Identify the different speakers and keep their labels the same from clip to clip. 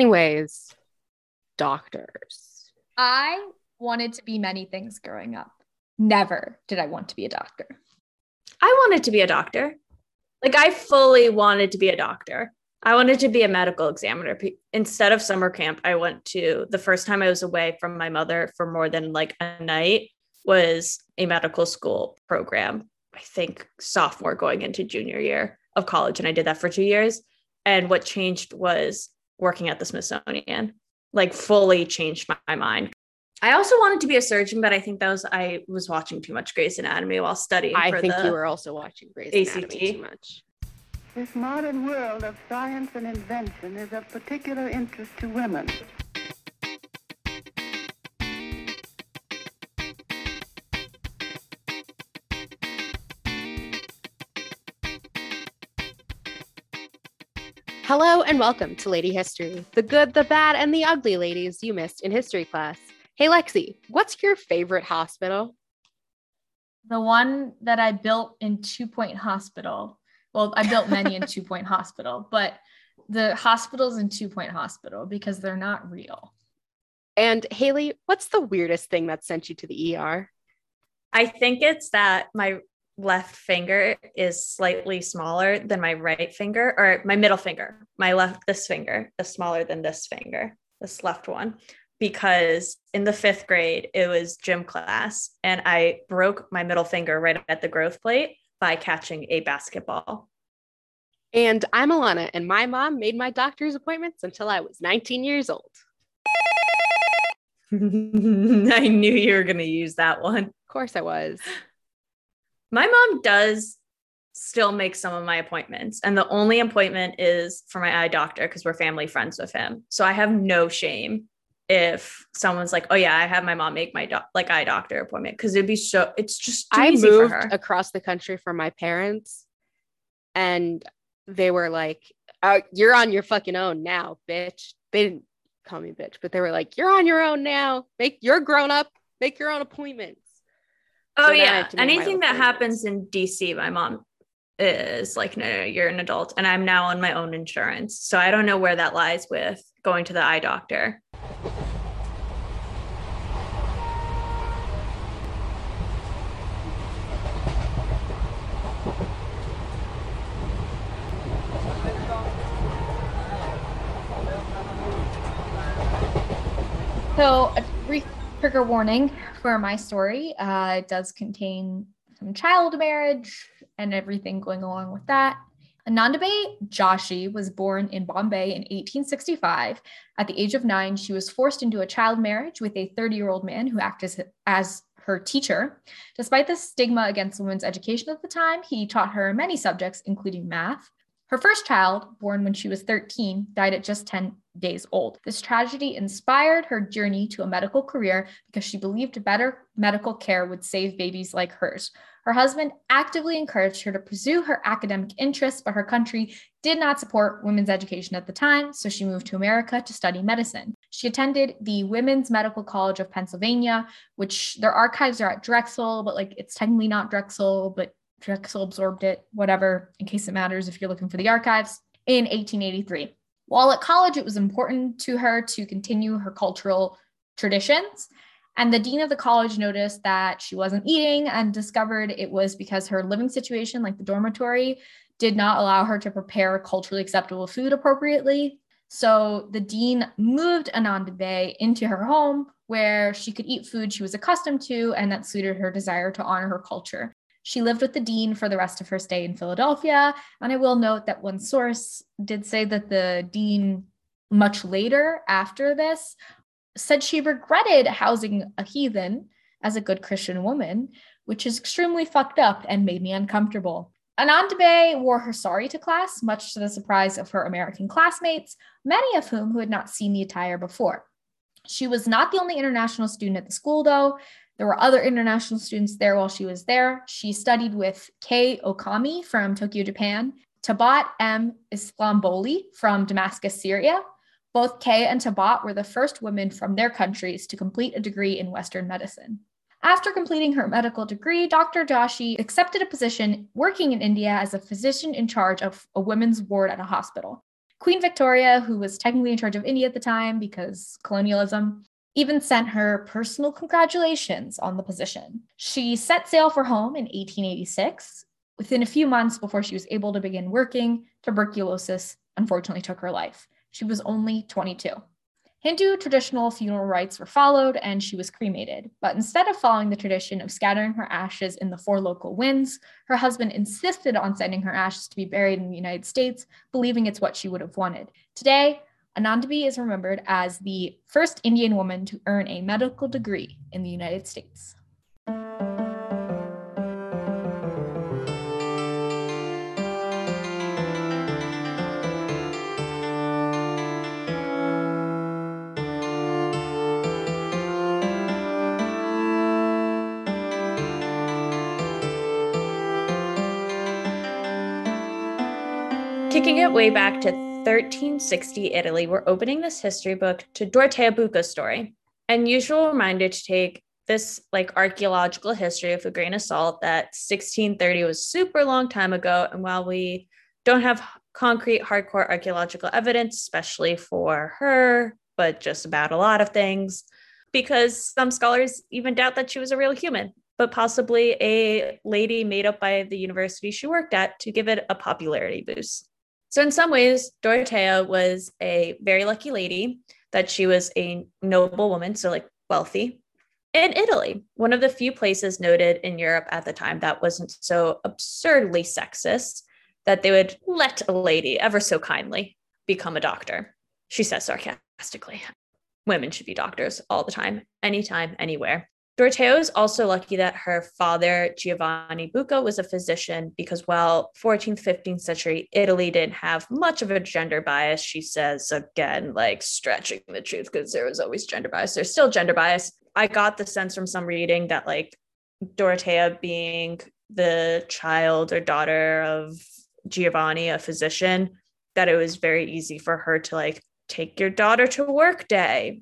Speaker 1: Anyways, doctors.
Speaker 2: I wanted to be many things growing up. Never did I want to be a doctor.
Speaker 3: I wanted to be a doctor. Like I fully wanted to be a doctor. I wanted to be a medical examiner. Instead of summer camp, I went to the first time I was away from my mother for more than like a night was a medical school program. I think sophomore going into junior year of college. And I did that for two years. And what changed was working at the Smithsonian, like fully changed my, my mind. I also wanted to be a surgeon, but I think that was I was watching too much Grey's Anatomy while studying.
Speaker 1: I think you were also watching Grey's ACT. Anatomy too much.
Speaker 4: This modern world of science and invention is of particular interest to women.
Speaker 1: Hello and welcome to Lady History, the good, the bad, and the ugly ladies you missed in history class. Hey, Lexi, what's your favorite hospital?
Speaker 2: The one that I built in Two Point Hospital. Well, I built many in Two Point Hospital, but the hospitals in Two Point Hospital because they're not real.
Speaker 1: And Haley, what's the weirdest thing that sent you to the ER?
Speaker 3: I think it's that my left finger is slightly smaller than my right finger or my middle finger. My left, this finger is smaller than this finger, this left one, because in the fifth grade, it was gym class and I broke my middle finger right at the growth plate by catching a basketball.
Speaker 1: And I'm Alana, and my mom made my doctor's appointments until I was 19 years old.
Speaker 3: I knew you were going to use that one. Of
Speaker 1: course I was.
Speaker 3: My mom does still make some of my appointments, and the only appointment is for my eye doctor because we're family friends with him. So I have no shame if someone's like, "Oh yeah, I have my mom make my like eye doctor appointment," because it'd be so. It's just I moved
Speaker 1: across the country for my parents, and they were like, oh, "You're on your fucking own now, bitch." They didn't call me bitch, but they were like, "You're on your own now. Make you're grown up. Make your own appointments."
Speaker 3: Oh so yeah, anything that happens in DC, my mom is like, no, no, you're an adult, and I'm now on my own insurance, so I don't know where that lies with going to the eye doctor.
Speaker 2: So, a brief trigger warning for my story. Uh, it does contain some child marriage and everything going along with that. Anandibai Joshi was born in Bombay in 1865. At the age of nine, she was forced into a child marriage with a 30 year old man who acted as, as her teacher. Despite the stigma against women's education at the time, he taught her many subjects, including math. Her first child, born when she was 13, died at just 10 days old. This tragedy inspired her journey to a medical career because she believed better medical care would save babies like hers. Her husband actively encouraged her to pursue her academic interests, but her country did not support women's education at the time, so she moved to America to study medicine. She attended the Women's Medical College of Pennsylvania, which their archives are at Drexel, but like it's technically not Drexel, but Drexel absorbed it, whatever, in case it matters if you're looking for the archives, in 1883. While at college, it was important to her to continue her cultural traditions. And the dean of the college noticed that she wasn't eating and discovered it was because her living situation, like the dormitory, did not allow her to prepare culturally acceptable food appropriately. So the dean moved Anandibai into her home where she could eat food she was accustomed to and that suited her desire to honor her culture. She lived with the dean for the rest of her stay in Philadelphia. And I will note that one source did say that the dean, much later after this, said she regretted housing a heathen as a good Christian woman, which is extremely fucked up and made me uncomfortable. Anandibai wore her sari to class, much to the surprise of her American classmates, many of whom who had not seen the attire before. She was not the only international student at the school, though. There were other international students there while she was there. She studied with Kei Okami from Tokyo, Japan, Tabat M. Islamboli from Damascus, Syria. Both Kei and Tabat were the first women from their countries to complete a degree in Western medicine. After completing her medical degree, Dr. Joshi accepted a position working in India as a physician in charge of a women's ward at a hospital. Queen Victoria, who was technically in charge of India at the time because colonialism, even sent her personal congratulations on the position. She set sail for home in 1886. Within a few months before she was able to begin working, tuberculosis unfortunately took her life. She was only 22. Hindu traditional funeral rites were followed and she was cremated. But instead of following the tradition of scattering her ashes in the four local winds, her husband insisted on sending her ashes to be buried in the United States, believing it's what she would have wanted. Today, Anandibai is remembered as the first Indian woman to earn a medical degree in the United States.
Speaker 3: Kicking it way back to 1360 Italy, we're opening this history book to Dorothea Bucca's story. And usual reminder to take this like archaeological history with a grain of salt that 1630 was super long time ago. And while we don't have concrete hardcore archaeological evidence, especially for her, but just about a lot of things, because some scholars even doubt that she was a real human, but possibly a lady made up by the university she worked at to give it a popularity boost. So, in some ways, Dorothea was a very lucky lady that she was a noble woman, so like wealthy. In Italy, one of the few places noted in Europe at the time that wasn't so absurdly sexist that they would let a lady ever so kindly become a doctor. She says sarcastically, women should be doctors all the time, anytime, anywhere. Dorothea is also lucky that her father, Giovanni Bucca, was a physician because while 14th, 15th century Italy didn't have much of a gender bias, she says, again, like stretching the truth because there was always gender bias. There's still gender bias. I got the sense from some reading that, like, Dorothea being the child or daughter of Giovanni, a physician, that it was very easy for her to, like, take your daughter to work day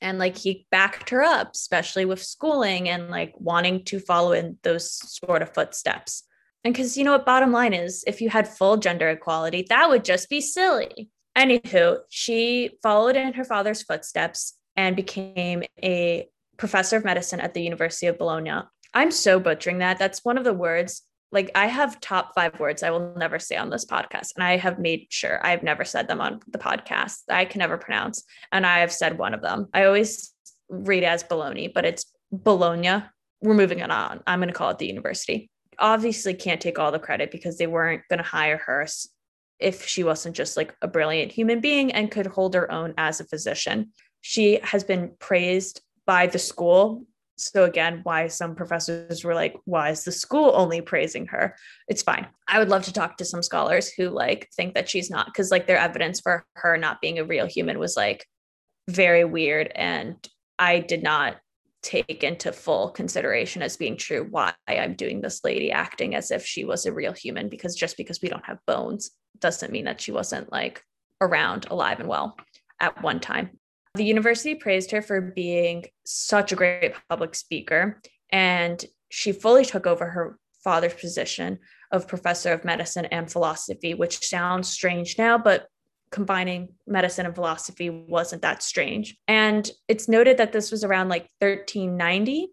Speaker 3: and like he backed her up especially with schooling and like wanting to follow in those sort of footsteps. And because you know what bottom line is if you had full gender equality that would just be silly. Anywho she followed in her father's footsteps and became a professor of medicine at the university of bologna. I'm so butchering that. That's one of the words like I have top five words I will never say on this podcast. And I have made sure I have never said them on the podcast I can never pronounce. And I have said one of them. I always read as Bologna, but it's Bologna. We're moving it on. I'm going to call it the university. Obviously, can't take all the credit because they weren't going to hire her if she wasn't just like a brilliant human being and could hold her own as a physician. She has been praised by the school so again, why some professors were like, why is the school only praising her? It's fine. I would love to talk to some scholars who like think that she's not because like their evidence for her not being a real human was like very weird and I did not take into full consideration as being true why I'm doing this lady acting as if she was a real human because just because we don't have bones doesn't mean that she wasn't like around alive and well at one time. The university praised her for being such a great public speaker, and she fully took over her father's position of professor of medicine and philosophy, which sounds strange now, but combining medicine and philosophy wasn't that strange. And it's noted that this was around like 1390,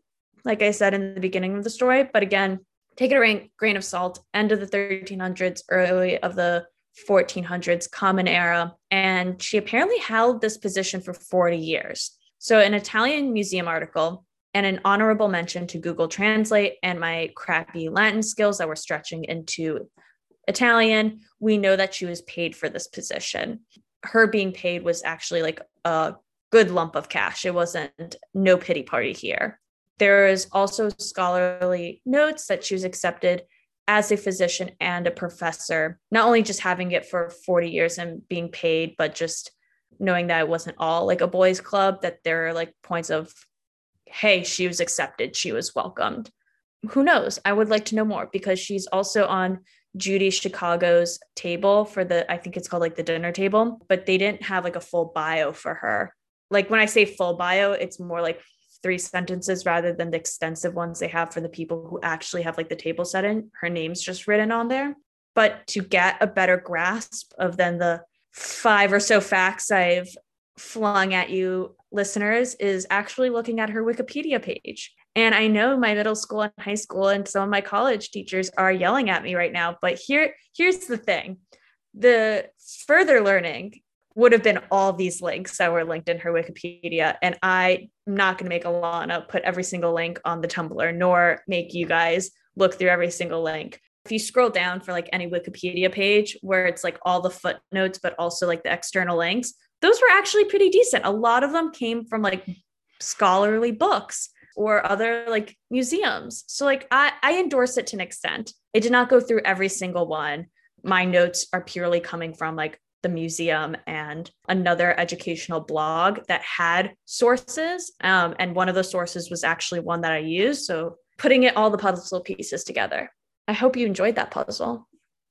Speaker 3: like I said in the beginning of the story. But again, take it a grain of salt, end of the 1300s, early of the 1400s common era and she apparently held this position for 40 years. So an italian museum article and an honorable mention to google translate and my crappy latin skills that were stretching into italian we know that she was paid for this position. Her being paid was actually like a good lump of cash. It wasn't no pity party here. There is also scholarly notes that she was accepted as a physician and a professor, not only just having it for 40 years and being paid, but just knowing that it wasn't all like a boys' club, that there are like points of, hey, she was accepted, she was welcomed. Who knows? I would like to know more because she's also on Judy Chicago's table for the, I think it's called like the dinner table, but they didn't have like a full bio for her. Like when I say full bio, it's more like three sentences rather than the extensive ones they have for the people who actually have like the table set in. Her name's just written on there. But to get a better grasp of then the five or so facts I've flung at you listeners is actually looking at her Wikipedia page. And I know my middle school and high school and some of my college teachers are yelling at me right now, but here here's the thing. The further learning would have been all these links that were linked in her Wikipedia. And I'm not going to make Alana put every single link on the Tumblr, nor make you guys look through every single link. If you scroll down for like any Wikipedia page where it's like all the footnotes, but also like the external links, those were actually pretty decent. A lot of them came from like scholarly books or other like museums. So like I, I endorse it to an extent. I did not go through every single one. My notes are purely coming from like the museum and another educational blog that had sources. Um, and one of the sources was actually one that I used. So putting it all the puzzle pieces together. I hope you enjoyed that puzzle.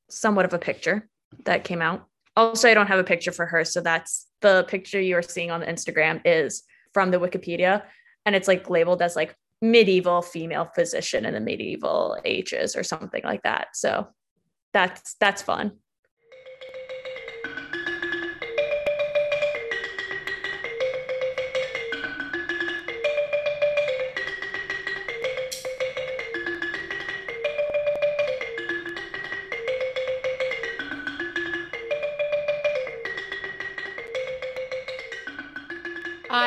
Speaker 3: Somewhat of a picture that came out. Also, I don't have a picture for her. So that's the picture you are seeing on the Instagram is from the Wikipedia. And it's like labeled as like medieval female physician in the medieval ages or something like that. So that's that's fun.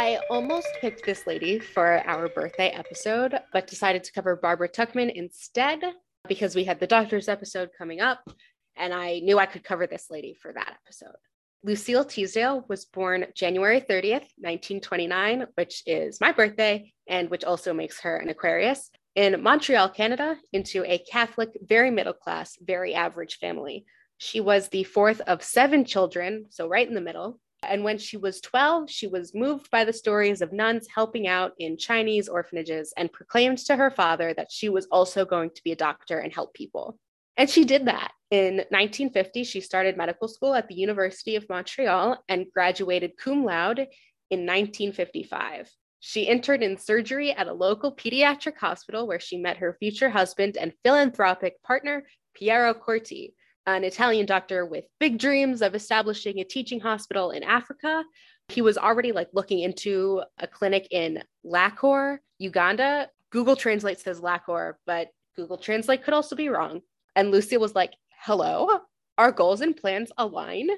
Speaker 1: I almost picked this lady for our birthday episode, but decided to cover Barbara Tuchman instead because we had the doctor's episode coming up, and I knew I could cover this lady for that episode. Lucille Teasdale was born January 30th, 1929, which is my birthday, and which also makes her an Aquarius, in Montreal, Canada, into a Catholic, very middle class, very average family. She was the fourth of seven children, so right in the middle. And when she was 12, she was moved by the stories of nuns helping out in Chinese orphanages and proclaimed to her father that she was also going to be a doctor and help people. And she did that. In 1950, she started medical school at the University of Montreal and graduated cum laude in 1955. She interned in surgery at a local pediatric hospital where she met her future husband and philanthropic partner, Piero Corti, an Italian doctor with big dreams of establishing a teaching hospital in Africa. He was already like looking into a clinic in Lacor, Uganda. Google Translate says Lacor, but Google Translate could also be wrong. And Lucille was like, hello, our goals and plans align.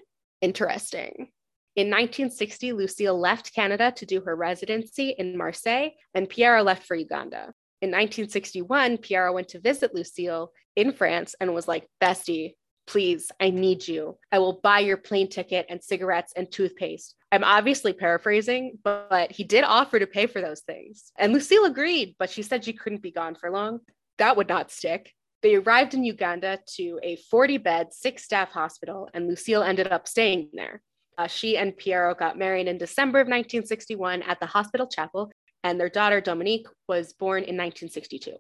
Speaker 1: Interesting. In 1960, Lucille left Canada to do her residency in Marseille, and Piero left for Uganda. In 1961, Piero went to visit Lucille in France and was like, Bestie, please, I need you. I will buy your plane ticket and cigarettes and toothpaste. I'm obviously paraphrasing, but he did offer to pay for those things. And Lucille agreed, but she said she couldn't be gone for long. That would not stick. They arrived in Uganda to a 40 bed, six staff hospital, and Lucille ended up staying there. Uh, she and Piero got married in December of 1961 at the hospital chapel, and their daughter Dominique was born in 1962.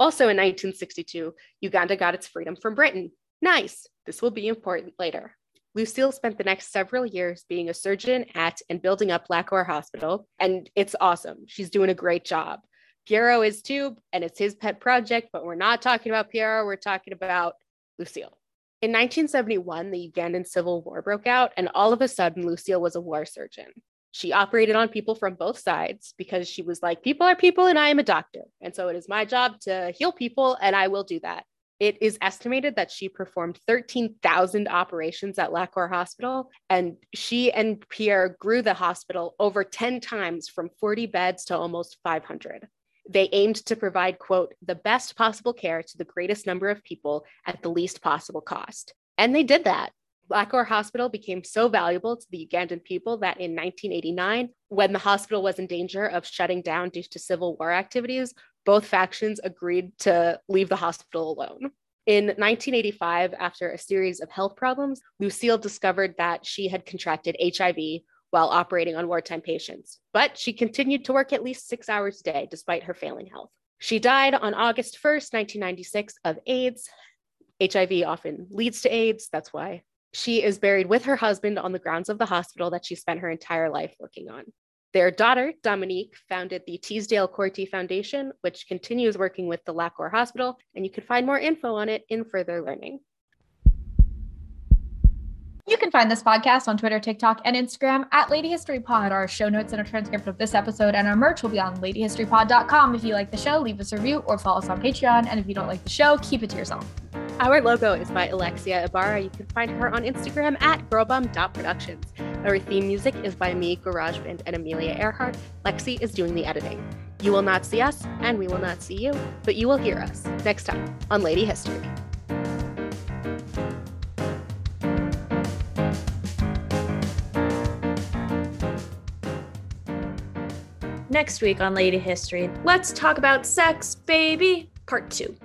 Speaker 1: Also in 1962, Uganda got its freedom from Britain. Nice. This will be important later. Lucille spent the next several years being a surgeon at and building up Lacor Hospital, and it's awesome. She's doing a great job. Piero is too, and it's his pet project, but we're not talking about Piero, we're talking about Lucille. In 1971, the Ugandan Civil War broke out, and all of a sudden, Lucille was a war surgeon. She operated on people from both sides because she was like, people are people, and I am a doctor. And so it is my job to heal people, and I will do that. It is estimated that she performed 13,000 operations at Lacor Hospital, and she and Pierre grew the hospital over 10 times from 40 beds to almost 500. They aimed to provide, quote, the best possible care to the greatest number of people at the least possible cost. And they did that. Lacor Hospital became so valuable to the Ugandan people that in 1989, when the hospital was in danger of shutting down due to civil war activities, both factions agreed to leave the hospital alone. In 1985, after a series of health problems, Lucille discovered that she had contracted HIV while operating on wartime patients, but she continued to work at least six hours a day despite her failing health. She died on August 1st, 1996, of AIDS. HIV often leads to AIDS. That's why she is buried with her husband on the grounds of the hospital that she spent her entire life working on. Their daughter, Dominique, founded the Teasdale Corti Foundation, which continues working with the Lacor Hospital, and you can find more info on it in further learning.
Speaker 2: You can find this podcast on Twitter, TikTok, and Instagram at Lady History Pod. Our show notes and a transcript of this episode and our merch will be on ladyhistorypod.com. If you like the show, leave us a review or follow us on Patreon. And if you don't like the show, keep it to yourself.
Speaker 1: Our logo is by Alexia Ibarra. You can find her on Instagram at girlbum.productions. Our theme music is by me, GarageBand, and Amelia Earhart. Lexi is doing the editing. You will not see us, and we will not see you, but you will hear us next time on Lady History.
Speaker 3: Next week on Lady History, let's talk about sex, baby, part two.